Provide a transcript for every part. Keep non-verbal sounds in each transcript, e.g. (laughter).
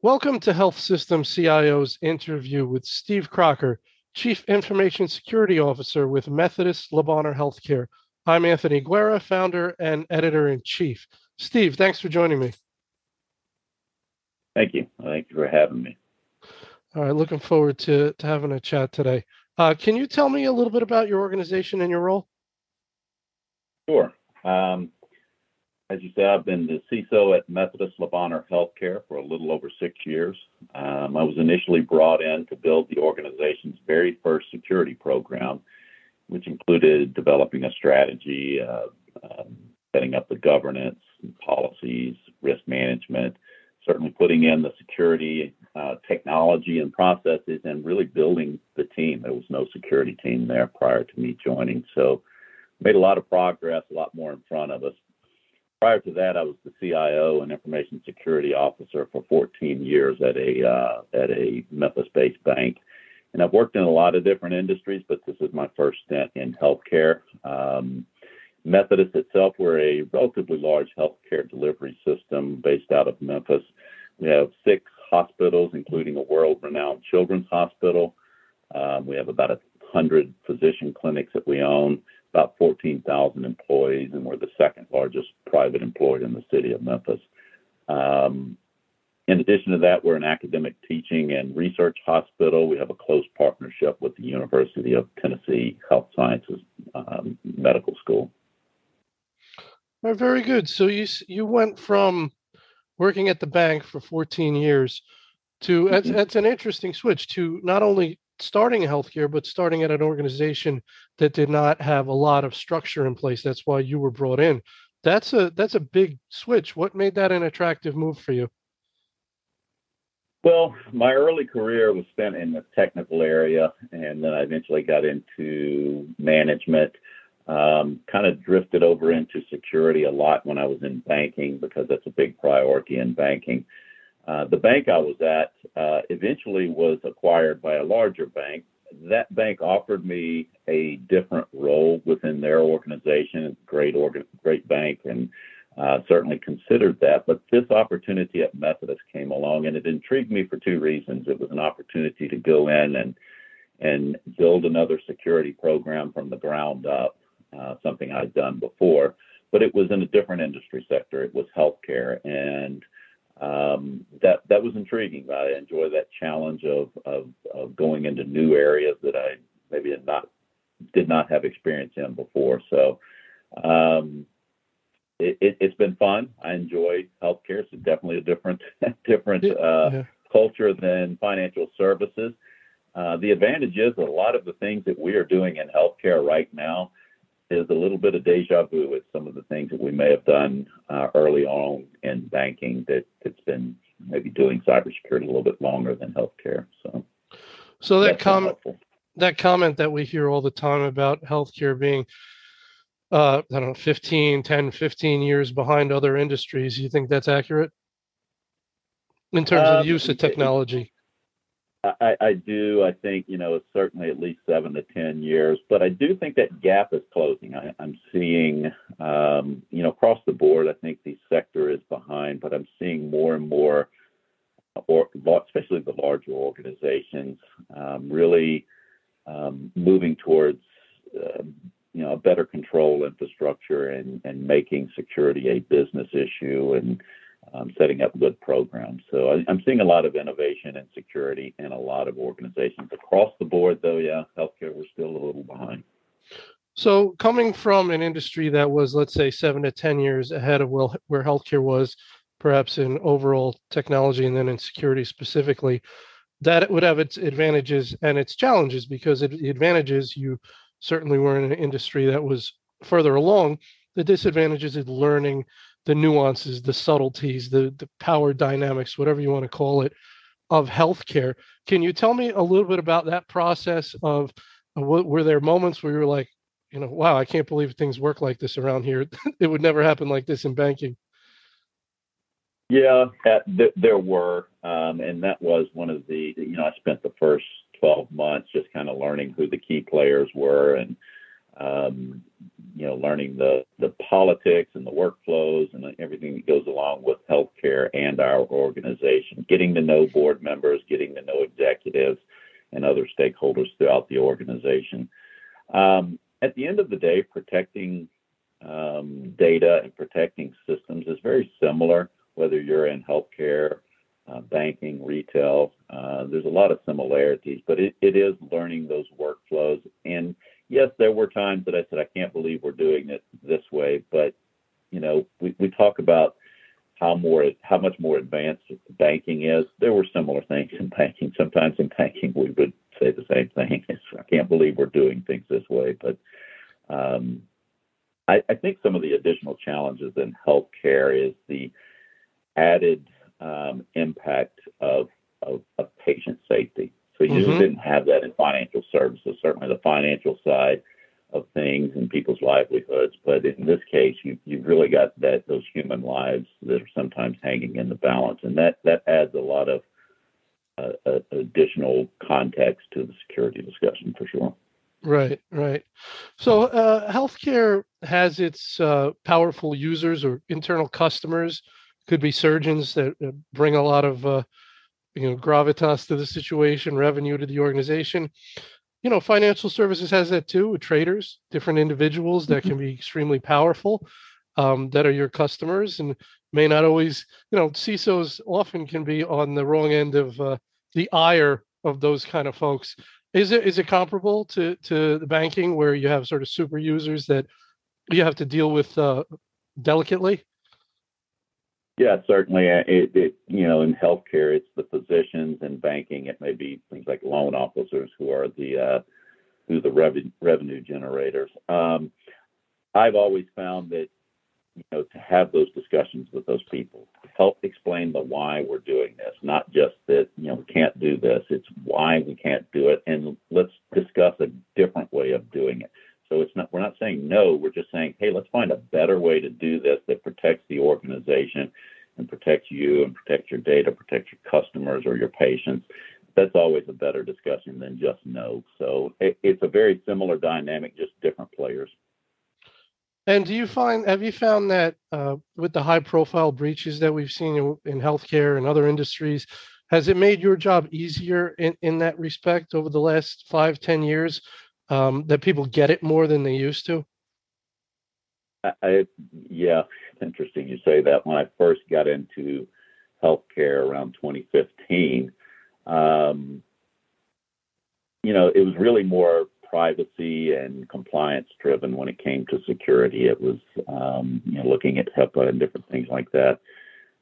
Welcome to Health System CIO's interview with Steve Crocker, Chief Information Security Officer with Methodist Le Bonheur Healthcare. I'm Anthony Guerra, founder and editor in chief. Steve, thanks for joining me. Thank you. Thank you for having me. All right, looking forward to, to having a chat today. Uh, can you tell me a little bit about your organization and your role? Sure. Um, as you said, I've been the CISO at Methodist Le Bonheur Healthcare for a little over six years. Um, I was initially brought in to build the organization's very first security program, which included developing a strategy, uh, um, setting up the governance, policies, risk management, certainly putting in the security uh, technology and processes, and really building the team. There was no security team there prior to me joining, so made a lot of progress, a lot more in front of us. Prior to that, I was the CIO and information security officer for 14 years at a uh, at a Memphis-based bank. And I've worked in a lot of different industries, but this is my first stint in healthcare. Um, Methodist itself, we're a relatively large healthcare delivery system based out of Memphis. We have six hospitals, including a world renowned children's hospital. Um, we have about a 100 physician clinics that we own, about 14,000 employees, and we're the second largest private employer in the city of Memphis. Um, in addition to that, we're an academic teaching and research hospital. We have a close partnership with the University of Tennessee Health Sciences um, Medical School. Oh, very good. So you you went from working at the bank for 14 years to that's, mm-hmm. that's an interesting switch to not only starting healthcare but starting at an organization that did not have a lot of structure in place. That's why you were brought in. That's a that's a big switch. What made that an attractive move for you? Well, my early career was spent in the technical area, and then I eventually got into management. Um, kind of drifted over into security a lot when I was in banking because that's a big priority in banking. Uh, the bank I was at uh, eventually was acquired by a larger bank. That bank offered me a different role within their organization. Great, organ- great bank, and uh, certainly considered that. But this opportunity at Methodist came along, and it intrigued me for two reasons. It was an opportunity to go in and and build another security program from the ground up, uh, something I'd done before, but it was in a different industry sector. It was healthcare, and um, that that was intriguing. I enjoy that challenge of, of, of going into new areas that I maybe had not did not have experience in before. So um, it, has it, been fun. I enjoy healthcare. It's definitely a different (laughs) different uh, yeah. culture than financial services. Uh, the advantage is that a lot of the things that we are doing in healthcare right now is a little bit of deja vu with some of the things that we may have done uh, early on in banking that that's been maybe doing cybersecurity a little bit longer than healthcare. So, so that comment that comment that we hear all the time about healthcare being uh, I don't know 15, 10, 15 years behind other industries, you think that's accurate in terms um, of the use of technology? I, I do. I think you know certainly at least seven to ten years, but I do think that gap is closing. I, am seeing, um, you know, across the board. I think the sector is behind, but I'm seeing more and more, or especially the larger organizations, um, really um, moving towards, uh, you know, a better control infrastructure and and making security a business issue and Um, setting up good programs. So I, am seeing a lot of innovation and security in a lot of organizations across the board. Though, yeah, healthcare we're still a little behind. So coming from an industry that was, let's say, seven to ten years ahead of where, healthcare was, perhaps in overall technology and then in security specifically, that would have its advantages and its challenges because the advantages you certainly were in an industry that was further along. The disadvantages is learning the nuances, the subtleties, the the power dynamics, whatever you want to call it, of healthcare. Can you tell me a little bit about that process of were there moments where you were like, you know, wow, I can't believe things work like this around here. (laughs) it would never happen like this in banking. Yeah, th- there were, um, and that was one of the. You know, I spent the first 12 months just kind of learning who the key players were and um, you know, learning the the politics and the workflows and everything that goes along with healthcare and our organization. Getting to know board members, getting to know executives and other stakeholders throughout the organization. Um, at the end of the day, protecting um, data and protecting systems is very similar, whether you're in healthcare, uh, banking, retail. Uh, there's a lot of similarities, but it, it is learning those workflows. And yes, there were times that I said, I can't believe we're doing it this way. But, you know, we, we talk about how more how much more advanced banking is. There were similar things in banking. Sometimes in banking we would say the same thing. (laughs) I can't believe we're doing things this way. But um, I, I think some of the additional challenges in healthcare is the added um, impact of, of, of, patient safety. So you mm-hmm. didn't have that in financial services, certainly the financial side of things and people's livelihoods. But in this case, you, you've really got that those human lives that are sometimes hanging in the balance, and that that adds a lot of uh, uh, additional context to the security discussion for sure. Right, right. So uh, healthcare has its uh, powerful users or internal customers. Could be surgeons that uh, bring a lot of uh, you know gravitas to the situation, revenue to the organization you know, financial services has that too with traders, different individuals that mm-hmm. can be extremely powerful um, that are your customers and may not always, you know, CISOs often can be on the wrong end of uh, the ire of those kind of folks. Is it is it comparable to to the banking where you have sort of super users that you have to deal with uh, delicately? Yeah, certainly. Uh, it, it, you know, in healthcare, it's the physicians and banking. It may be things like loan officers who are the uh, who the revenue revenue generators. Um, I've always found that you know to have those discussions with those people, help explain the why we're doing this, not just that you know we can't do this. It's why we can't do it, and let's discuss a different way of doing it. So it's not we're not saying no, we're just saying, hey, let's find a better way to do this that protects the organization and protects you and protects your data, protects your customers or your patients. That's always a better discussion than just no. So it, it's a very similar dynamic, just different players. And do you find have you found that uh, with the high profile breaches that we've seen in, in healthcare and other industries, has it made your job easier in, in that respect over the last five, ten years? um, that people get it more than they used to? I, yeah, it's interesting you say that. When I first got into healthcare around 2015, um, you know, it was really more privacy and compliance driven when it came to security. It was, um, you know, looking at HIPAA and different things like that.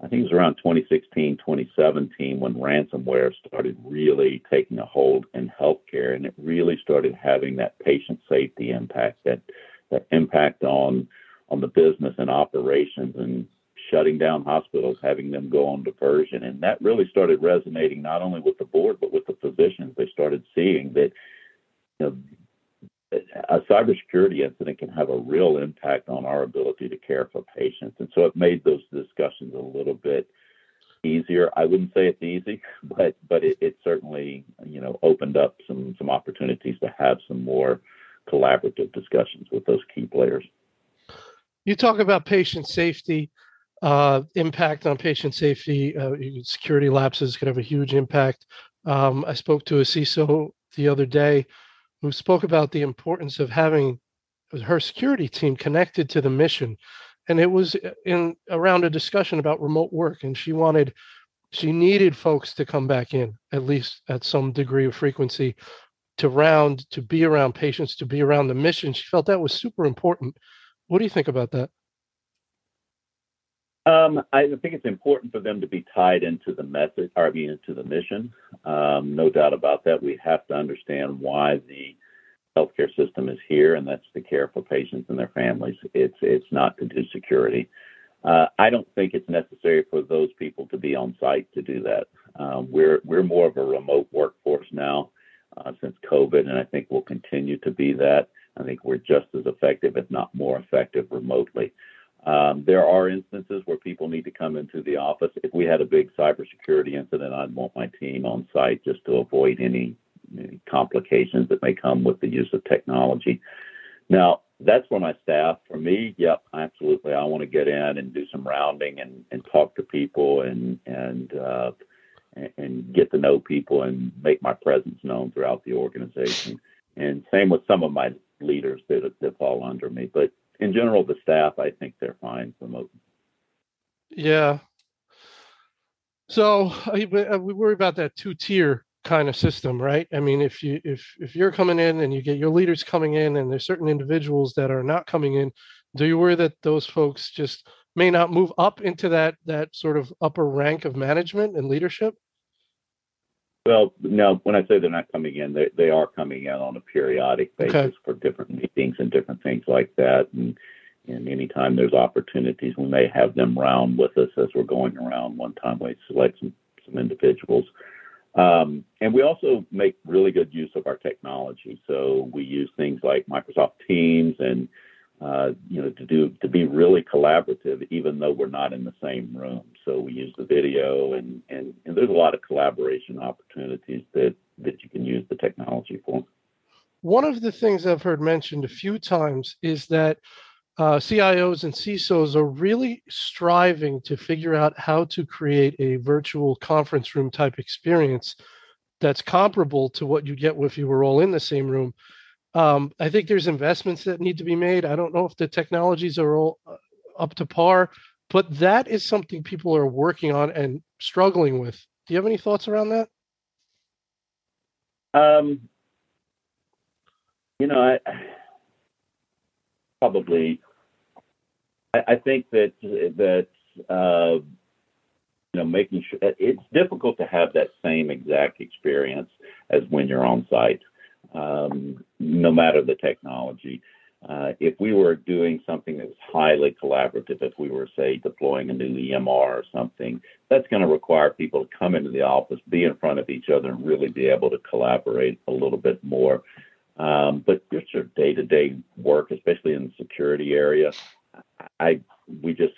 I think it was around 2016, 2017 when ransomware started really taking a hold in healthcare, and it really started having that patient safety impact, that that impact on on the business and operations, and shutting down hospitals, having them go on diversion, and that really started resonating not only with the board but with the physicians. They started seeing that you know, a cybersecurity incident can have a real impact on our ability to care for patients. And so it made those discussions a little bit easier. I wouldn't say it's easy, (laughs) but but it, it certainly you know opened up some some opportunities to have some more collaborative discussions with those key players. You talk about patient safety, uh, impact on patient safety. Uh, security lapses can have a huge impact. Um, I spoke to a CISO the other day who spoke about the importance of having her security team connected to the mission. And it was uh, in around a discussion about remote work and she wanted she needed folks to come back in at least at some degree of frequency to round to be around patients to be around the mission. She felt that was super important. What do you think about that um, I think it's important for them to be tied into the message, or I mean, into the mission. Um, no doubt about that. We have to understand why the healthcare system is here, and that's to care for patients and their families. It's it's not to do security. Uh, I don't think it's necessary for those people to be on site to do that. Um, we're we're more of a remote workforce now uh, since COVID, and I think we'll continue to be that. I think we're just as effective, if not more effective, remotely. Um, there are instances where people need to come into the office. If we had a big cybersecurity incident, I'd want my team on site just to avoid any, any complications that may come with the use of technology. Now, that's for my staff. For me, yep, absolutely. I want to get in and do some rounding and, and talk to people and and uh, and get to know people and make my presence known throughout the organization. And same with some of my leaders that that fall under me. But in general, the staff, I think they're fine remote. Yeah. So uh, we worry about that two tier kind of system, right? I mean, if you if if you're coming in and you get your leaders coming in, and there's certain individuals that are not coming in, do you worry that those folks just may not move up into that that sort of upper rank of management and leadership? Well, no. When I say they're not coming in, they they are coming in on a periodic basis okay. for different meetings and different things like that, and. And anytime there's opportunities, we may have them round with us as we're going around. One time we select some, some individuals um, and we also make really good use of our technology. So we use things like Microsoft Teams and uh, you know to do to be really collaborative, even though we're not in the same room. So we use the video, and and, and there's a lot of collaboration opportunities that that you can use the technology for. One of the things I've heard mentioned a few times is that uh, CIOs and CISOs are really striving to figure out how to create a virtual conference room type experience that's comparable to what you get if you were all in the same room. Um, I think there's investments that need to be made. I don't know if the technologies are all uh, up to par, but that is something people are working on and struggling with. Do you have any thoughts around that? Um, you know, I probably I, I think that that uh, you know making sure it's difficult to have that same exact experience as when you're on site, um, no matter the technology. Uh, if we were doing something that was highly collaborative, if we were, say, deploying a new EMR or something, that's going to require people to come into the office, be in front of each other, and really be able to collaborate a little bit more. Um, but just your day-to-day work, especially in the security area, I we just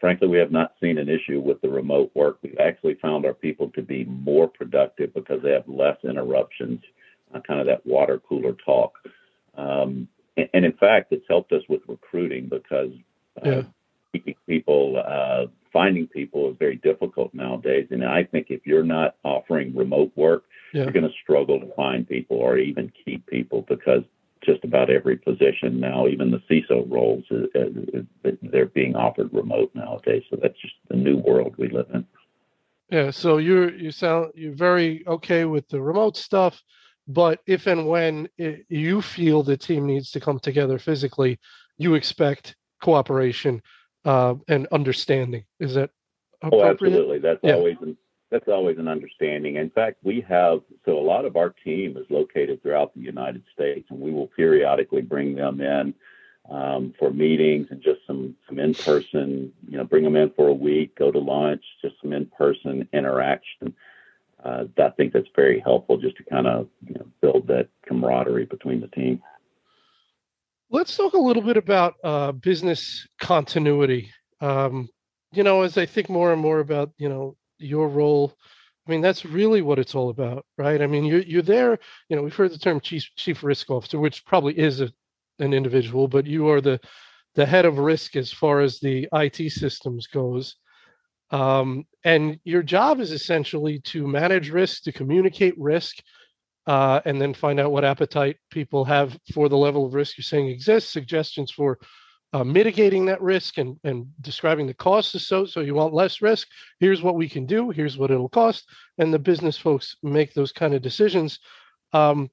frankly we have not seen an issue with the remote work. We've actually found our people to be more productive because they have less interruptions, uh, kind of that water cooler talk. Um, and, and, in fact, it's helped us with recruiting because uh, yeah. keeping people, uh, finding people is very difficult nowadays. And I think if you're not offering remote work, yeah. you're going to struggle to find people or even keep people because just about every position now, even the CISO roles, uh, uh, they're being offered remote nowadays. So that's just the new world we live in. Yeah. So you're you sound you're very okay with the remote stuff, but if and when it, you feel the team needs to come together physically, you expect cooperation uh, and understanding. Is that Oh, absolutely. That's yeah. always that's always an understanding. In fact, we have so a lot of our team is located throughout the United States, and we will periodically bring them in um, for meetings and just some some in person. You know, bring them in for a week, go to lunch, just some in person interaction. Uh, I think that's very helpful just to kind of you know, build that camaraderie between the team. Let's talk a little bit about uh, business continuity. Um, you know, as I think more and more about you know your role i mean that's really what it's all about right i mean you're, you're there you know we've heard the term chief chief risk officer which probably is a, an individual but you are the the head of risk as far as the it systems goes um, and your job is essentially to manage risk to communicate risk uh, and then find out what appetite people have for the level of risk you're saying exists suggestions for uh, mitigating that risk and, and describing the costs so so you want less risk. Here's what we can do here's what it'll cost and the business folks make those kind of decisions. Um,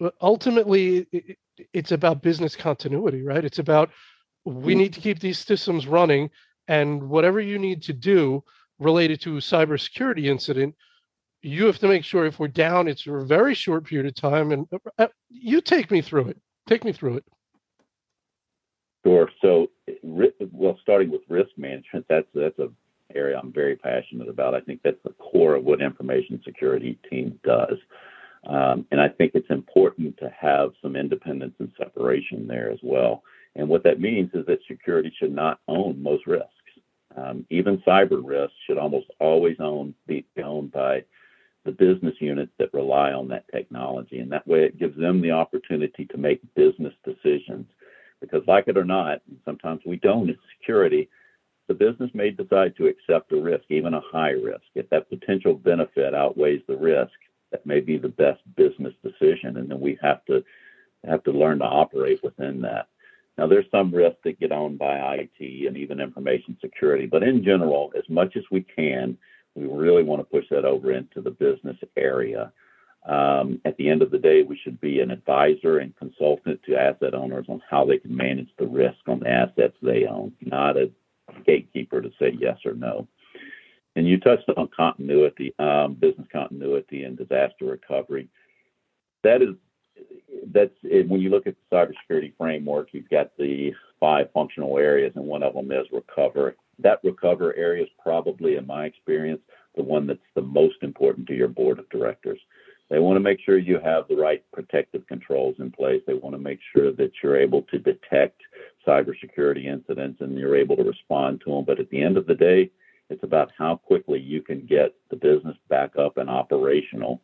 but ultimately it, it's about business continuity right? It's about we mm-hmm. need to keep these systems running and whatever you need to do related to a cybersecurity incident you have to make sure if we're down it's a very short period of time and uh, you take me through it take me through it Sure. So, well, starting with risk management, that's that's a area I'm very passionate about. I think that's the core of what information security team does. Um, and I think it's important to have some independence and separation there as well. And what that means is that security should not own most risks. Um, even cyber risks should almost always own be owned by the business units that rely on that technology. And that way it gives them the opportunity to make business decisions because, like it or not, sometimes we don't in security. The business may decide to accept a risk, even a high risk. If that potential benefit outweighs the risk, that may be the best business decision, and then we have to have to learn to operate within that. Now, there's some risks that get owned by IT and even information security, but in general, as much as we can, we really want to push that over into the business area. Um, at the end of the day, we should be an advisor and consultant to asset owners on how they can manage the risk on the assets they own, not a gatekeeper to say yes or no. And you touched on continuity, um, business continuity, and disaster recovery. That is, that's it. when you look at the cybersecurity framework. You've got the five functional areas, and one of them is recover. That recover area is probably, in my experience, the one that's the most important to your board of directors. They want to make sure you have the right protective controls in place. They want to make sure that you're able to detect cybersecurity incidents and you're able to respond to them. But at the end of the day, it's about how quickly you can get the business back up and operational.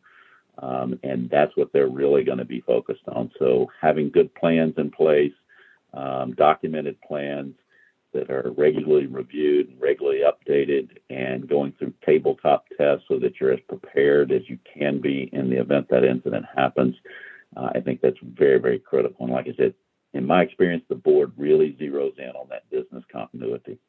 Um, and that's what they're really going to be focused on. So having good plans in place, um, documented plans, that are regularly reviewed and regularly updated and going through tabletop tests so that you're as prepared as you can be in the event that incident happens. Uh, I think that's very, very critical. And like I said, in my experience, the board really zeroes in on that business continuity.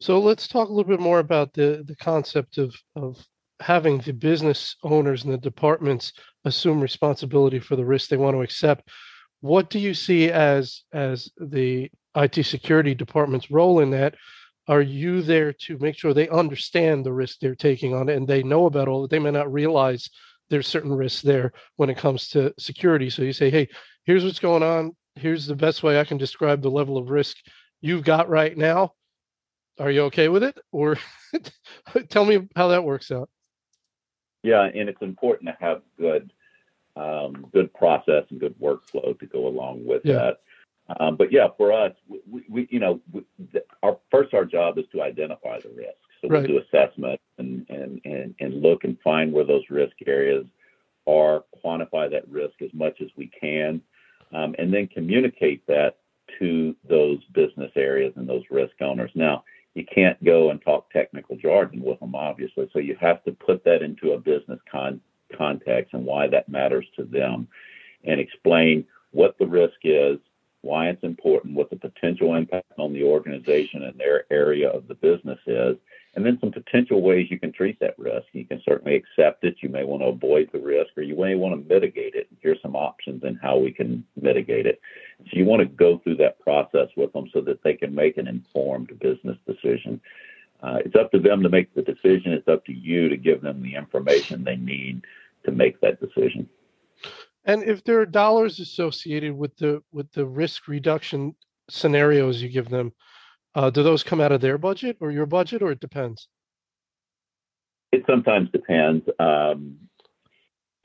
So let's talk a little bit more about the, the concept of, of having the business owners and the departments assume responsibility for the risk they want to accept. What do you see as as the IT security department's role in that. Are you there to make sure they understand the risk they're taking on it and they know about all that? They may not realize there's certain risks there when it comes to security. So you say, hey, here's what's going on. Here's the best way I can describe the level of risk you've got right now. Are you okay with it? Or (laughs) tell me how that works out. Yeah, and it's important to have good um, good process and good workflow to go along with yeah. that. Um, but yeah, for us, we, we you know, we, our first our job is to identify the risks. So right. we do assessment and, and and and look and find where those risk areas are, quantify that risk as much as we can, um, and then communicate that to those business areas and those risk owners. Now, you can't go and talk technical jargon with them, obviously. So you have to put that into a business con- context and why that matters to them, and explain what the risk is, why it's important, what the potential impact on the organization and their area of the business is, and then some potential ways you can treat that risk. You can certainly accept it. You may want to avoid the risk, or you may want to mitigate it. Here's some options and how we can mitigate it. So you want to go through that process with them so that they can make an informed business decision. Uh, it's up to them to make the decision. It's up to you to give them the information they need to make that decision. And if there are dollars associated with the with the risk reduction scenarios you give them, uh, do those come out of their budget or your budget, or it depends? It sometimes depends. Um,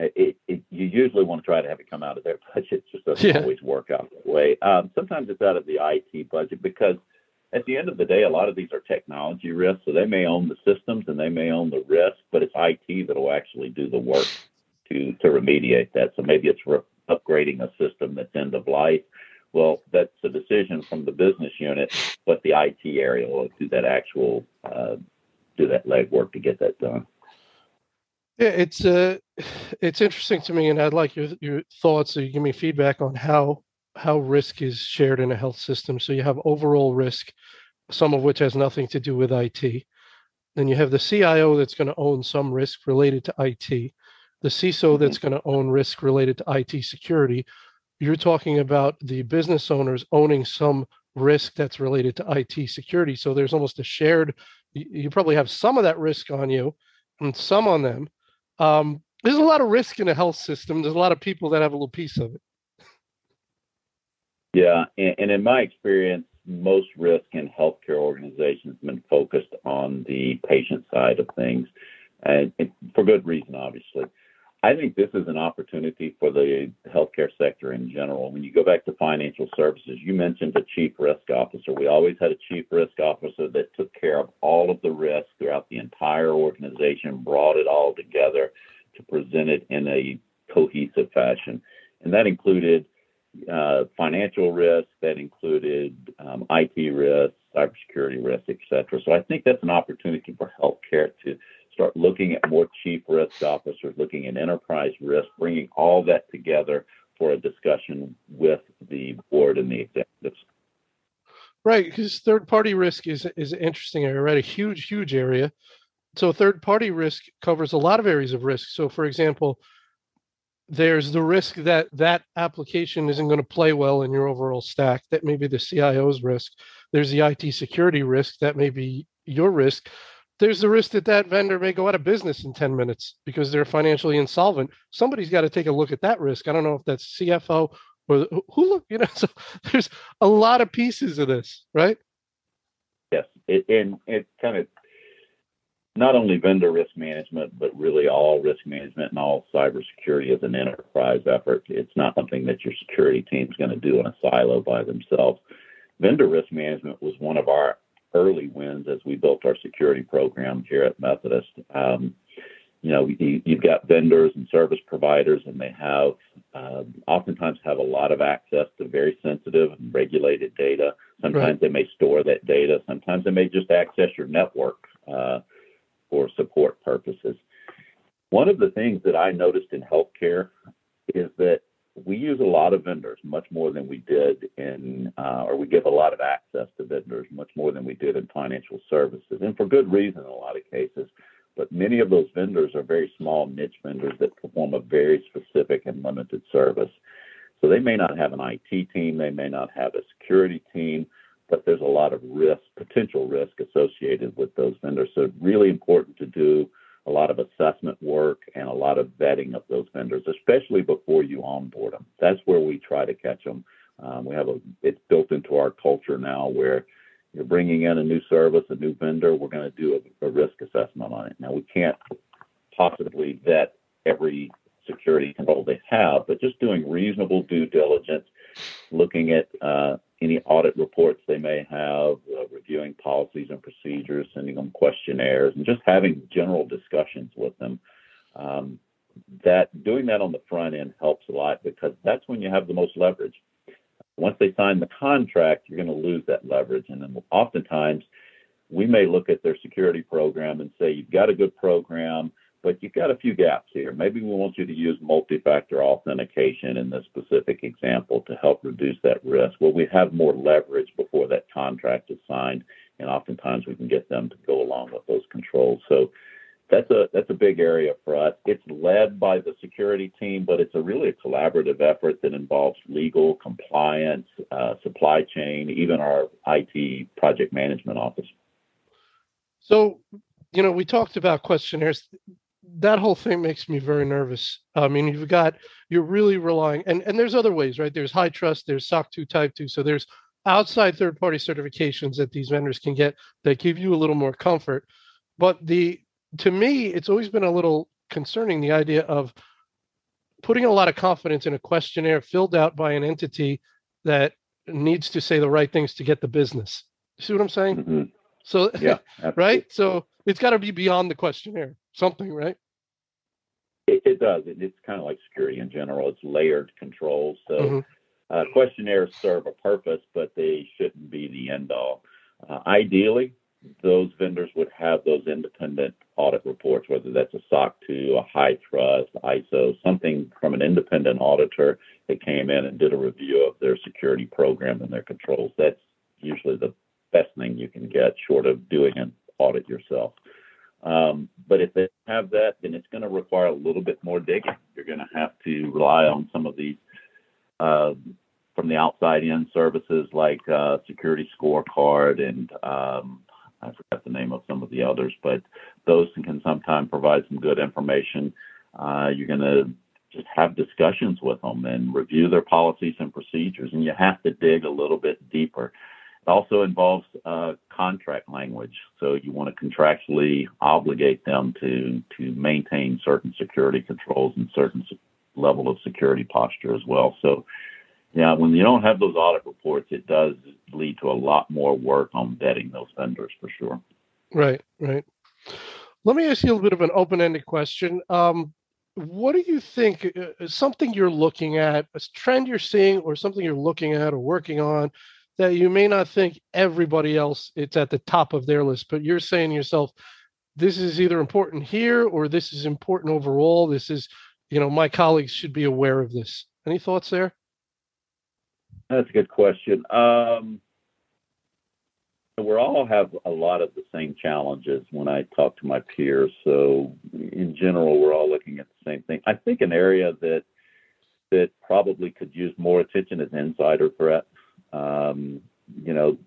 it, it, you usually want to try to have it come out of their (laughs) budget. It just doesn't yeah. always work out that way. Um, sometimes it's out of the IT budget because at the end of the day, a lot of these are technology risks. So they may own the systems and they may own the risk, but it's IT that will actually do the work to to remediate that. So maybe it's re- upgrading a system that's end of life. Well, that's a decision from the business unit, but the IT area will do that actual uh, do that legwork to get that done. Yeah, it's uh, it's interesting to me, and I'd like your your thoughts. So you give me feedback on how how risk is shared in a health system. So you have overall risk, some of which has nothing to do with IT. Then you have the CIO that's going to own some risk related to IT the CISO that's mm-hmm. going to own risk related to IT security. You're talking about the business owners owning some risk that's related to IT security. So there's almost a shared, you probably have some of that risk on you and some on them. Um, there's a lot of risk in a health system. There's a lot of people that have a little piece of it. Yeah. And, and in my experience, most risk in healthcare organizations have been focused on the patient side of things, and, and for good reason, obviously. I think this is an opportunity for the healthcare sector in general. When you go back to financial services, you mentioned a chief risk officer. We always had a chief risk officer that took care of all of the risk throughout the entire organization, brought it all together to present it in a cohesive fashion. And that included uh, financial risk, that included um, IT risk, cybersecurity risk, et cetera. So I think that's an opportunity for healthcare to start looking at more chief risk officers, looking at enterprise risk, bringing all that together for a discussion with the board and the executives. Right, because third party risk is is an interesting area, right? A huge, huge area. So third party risk covers a lot of areas of risk. So for example, there's the risk that that application isn't going to play well in your overall stack. That may be the CIO's risk. There's the IT security risk. That may be your risk. There's the risk that that vendor may go out of business in 10 minutes because they're financially insolvent. Somebody's got to take a look at that risk. I don't know if that's CFO or who you know, (laughs) so there's a lot of pieces of this, right? Yes. It, and it kind of not only vendor risk management, but really all risk management and all cybersecurity is an enterprise effort. It's not something that your security team is going to do in a silo by themselves. Vendor risk management was one of our early wins as we built our security program here at Methodist. Um, you know, you, have got vendors and service providers, and they have um, oftentimes have a lot of access to very sensitive and regulated data. Sometimes right. they may store that data. Sometimes they may just access your network uh, for support purposes. One of the things that I noticed in healthcare is that we use a lot of vendors, much more than we did in, uh, or we give a lot of access to vendors, much more than we did in financial services, and for good reason in a lot of cases. But many of those vendors are very small niche vendors that perform a very specific and limited service. So they may not have an IT team, they may not have a security team, but there's a lot of risk, potential risk associated with those vendors. So really important to do a lot of assessment work and a lot of vetting of those vendors, especially before you onboard them. That's where we try to catch them. Um, we have a it's built into our culture now where you're bringing in a new service, a new vendor. We're going to do a, a risk assessment on it. Now we can't possibly vet every security control they have, but just doing reasonable due diligence, looking at uh, any audit reports they may have, uh, reviewing policies and procedures, sending them questionnaires, and just having general discussions with them. Um, that doing that on the front end helps a lot because that's when you have the most leverage. Once they sign the contract, you're going to lose that leverage, and then oftentimes we may look at their security program and say, "You've got a good program." But you've got a few gaps here. Maybe we want you to use multi-factor authentication in this specific example to help reduce that risk. Well, we have more leverage before that contract is signed, and oftentimes we can get them to go along with those controls. So that's a that's a big area for us. It's led by the security team, but it's a really a collaborative effort that involves legal, compliance, uh, supply chain, even our IT project management office. So, you know, we talked about questionnaires that whole thing makes me very nervous. I mean, you've got you're really relying, and and there's other ways, right? There's HITRUST, there's SOC 2 Type 2, so there's outside third-party certifications that these vendors can get that give you a little more comfort. But the to me, it's always been a little concerning the idea of putting a lot of confidence in a questionnaire filled out by an entity that needs to say the right things to get the business. You see what I'm saying? Mm-hmm. So, yeah, (laughs) right. So it's got to be beyond the questionnaire, something, right? It, it does. It, it's kind of like security in general. It's layered controls. So mm-hmm. uh, questionnaires serve a purpose, but they shouldn't be the end all. Uh, ideally, those vendors would have those independent audit reports, whether that's a SOC 2, a high trust, ISO, something from an independent auditor that came in and did a review of their security program and their controls. That's usually the best thing you can get, short of doing an audit yourself. Um, but if they have that, then it's going to require a little bit more digging. You're going to have to rely on some of these uh, from the outside in services like uh, Security Scorecard and um, I forgot the name of some of the others, but those can sometimes provide some good information. Uh, you're going to just have discussions with them and review their policies and procedures, and you have to dig a little bit deeper. It also involves uh, contract language. So you want to contractually obligate them to to maintain certain security controls and certain level of security posture as well. So yeah, when you don't have those audit reports, it does lead to a lot more work on vetting those vendors for sure. Right, right. Let me ask you a little bit of an open-ended question. Um, what do you think uh, something you're looking at, a trend you're seeing, or something you're looking at or working on that you may not think everybody else it's at the top of their list, but you're saying to yourself, this is either important here or this is important overall. This is, you know, my colleagues should be aware of this. Any thoughts there? That's a good question. Um, we all have a lot of the same challenges when I talk to my peers. So in general, we're all looking at the same thing. I think an area that that probably could use more attention is insider threat. Um, you know,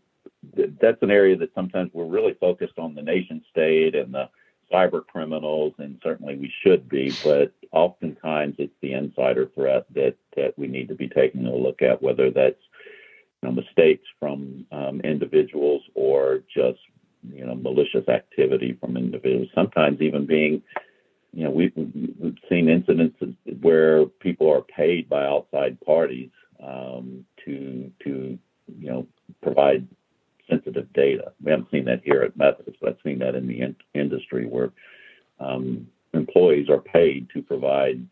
th- that's an area that sometimes we're really focused on the nation state and the cyber criminals, and certainly we should be, but oftentimes it's the insider threat that, that we need to be taking a look at, whether that's you know, mistakes from um, individuals or just you know malicious activity from individuals. Sometimes even being you know we've, we've seen incidents where people are paid by outside parties um, to to you know provide sensitive data. We haven't seen that here at Methodist, but I've seen that in the in- industry where um, employees are paid to provide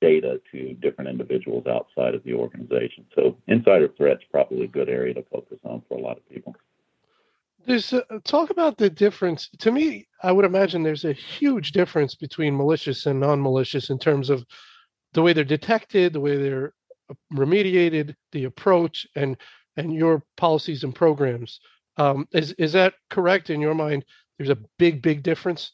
data to different individuals outside of the organization. So insider threats probably a good area to focus on for a lot of people. There's a, talk about the difference. To me, I would imagine there's a huge difference between malicious and non-malicious in terms of the way they're detected, the way they're remediated, the approach, and and your policies and programs. Um, is is that correct in your mind? There's a big, big difference.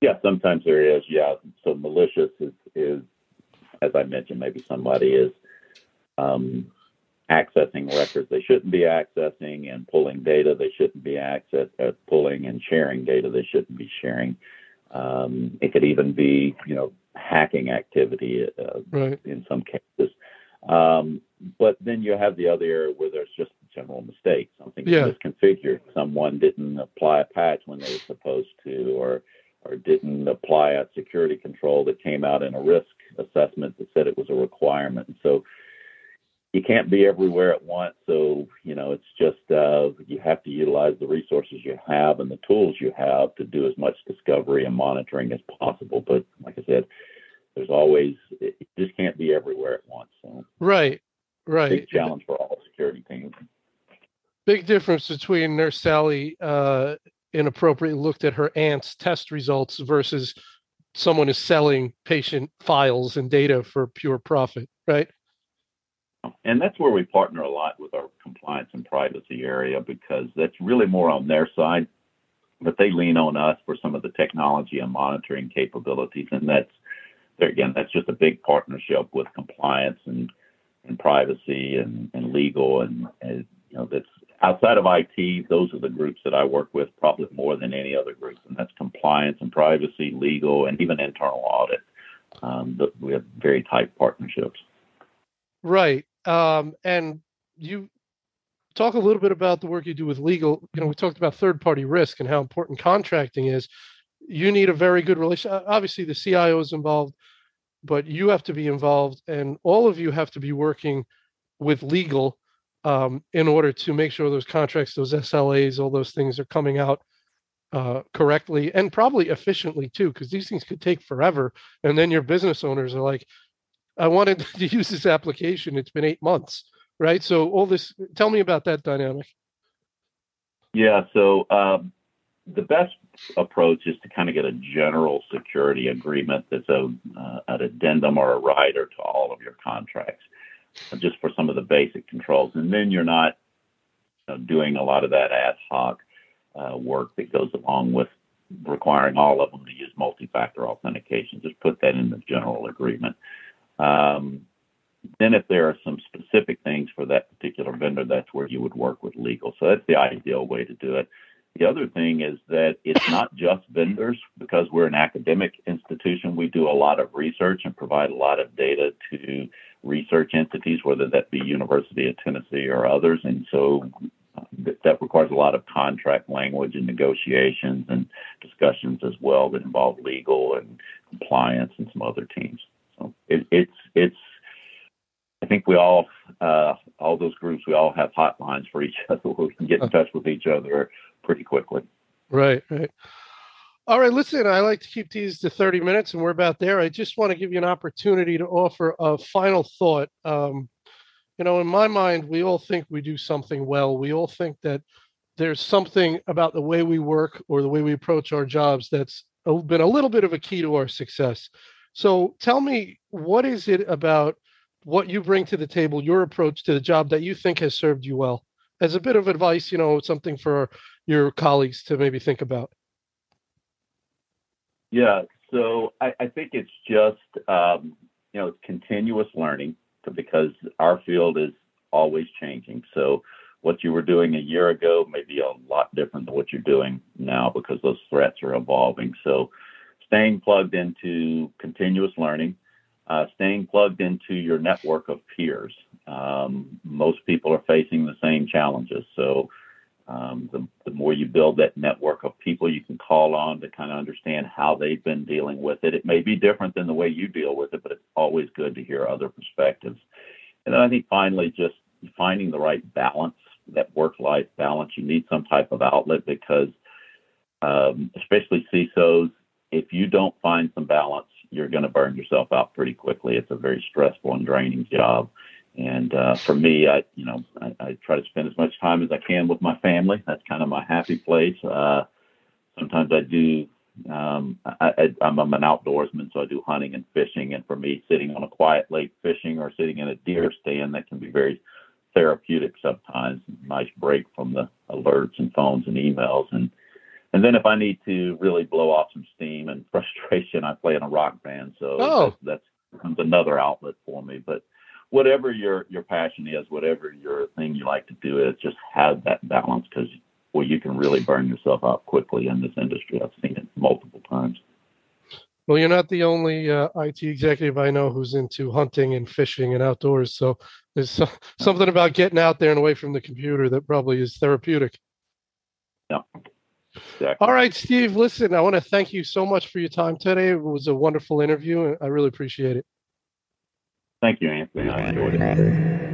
Yeah, sometimes there is. Yeah, so malicious is is, as I mentioned, maybe somebody is um, accessing records they shouldn't be accessing and pulling data they shouldn't be access uh, pulling and sharing data they shouldn't be sharing. Um, it could even be, you know, hacking activity uh, right. in some cases. Um, but then you have the other area where there's just a general mistake. Something yeah. misconfigured. Someone didn't apply a patch when they were supposed to, or or didn't apply a security control that came out in a risk assessment that said it was a requirement. And so you can't be everywhere at once. So, you know, it's just uh, you have to utilize the resources you have and the tools you have to do as much discovery and monitoring as possible. But like I said, there's always, it just can't be everywhere at once. So, right, right. Big challenge for all security teams. Big difference between Nurse Sally uh, inappropriately looked at her aunt's test results versus someone is selling patient files and data for pure profit, right? And that's where we partner a lot with our compliance and privacy area because that's really more on their side, but they lean on us for some of the technology and monitoring capabilities. And that's, there again, that's just a big partnership with compliance and, and privacy and, and legal. And, and, you know, that's outside of IT, those are the groups that I work with probably more than any other group. And that's compliance and privacy, legal, and even internal audit. Um, we have very tight partnerships. Right. Um, and you talk a little bit about the work you do with legal. You know, we talked about third party risk and how important contracting is. You need a very good relation. Obviously, the CIO is involved, but you have to be involved, and all of you have to be working with legal um, in order to make sure those contracts, those SLAs, all those things are coming out uh, correctly and probably efficiently too, because these things could take forever. And then your business owners are like, I wanted (laughs) to use this application. It's been eight months, right? So all this. Tell me about that dynamic. Yeah. So um, the best approach is to kind of get a general security agreement that's a uh, an addendum or a rider to all of your contracts, just for some of the basic controls, and then you're not you know, doing a lot of that ad hoc uh, work that goes along with requiring all of them to use multi-factor authentication. Just put that in the general agreement. Um, then if there are some specific things for that particular vendor, that's where you would work with legal. So that's the ideal way to do it. The other thing is that it's not just vendors because we're an academic institution. We do a lot of research and provide a lot of data to research entities, whether that be University of Tennessee or others. And so that requires a lot of contract language and negotiations and discussions as well that involve legal and compliance and some other teams. So it, it's it's. I think we all, uh, all those groups, we all have hotlines for each (laughs) other. We can get in touch with each other pretty quickly. Right, right. All right, listen, I like to keep these to 30 minutes, and we're about there. I just want to give you an opportunity to offer a final thought. Um, you know, in my mind, we all think we do something well. We all think that there's something about the way we work or the way we approach our jobs that's been a little bit of a key to our success. So tell me, what is it about what you bring to the table, your approach to the job that you think has served you well? As a bit of advice, you know, something for your colleagues to maybe think about. Yeah, so I, I think it's just um, you know it's continuous learning because our field is always changing. So what you were doing a year ago may be a lot different than what you're doing now because those threats are evolving. So staying plugged into continuous learning, uh, staying plugged into your network of peers. Um, most people are facing the same challenges. So um, the, the more you build that network of people you can call on to kind of understand how they've been dealing with it. It may be different than the way you deal with it, but it's always good to hear other perspectives. And then I think finally, just finding the right balance, that work life balance. You need some type of outlet because, um, especially CISOs, if you don't find some balance, you're going to burn yourself out pretty quickly. It's a very stressful and draining job. And uh, for me, I you know I, I, try to spend as much time as I can with my family. That's kind of my happy place. Uh, sometimes I do. Um, I, am an outdoorsman, so I do hunting and fishing. And for me, sitting on a quiet lake fishing or sitting in a deer stand, that can be very therapeutic sometimes. Nice break from the alerts and phones and emails. And and then if I need to really blow off some steam and (laughs) frustration, I play in a rock band. So oh. that's, that's another outlet for me. But whatever your your passion is, whatever your thing you like to do is, just have that balance because well, you can really burn yourself out quickly in this industry. I've seen it multiple times. Well, you're not the only uh, IT executive I know who's into hunting and fishing and outdoors. So there's so, something about getting out there and away from the computer that probably is therapeutic. Yeah. Exactly. All right, Steve. Listen, I want to thank you so much for your time today. It was a wonderful interview, and I really appreciate it. Thank you, Anthony. I enjoyed it.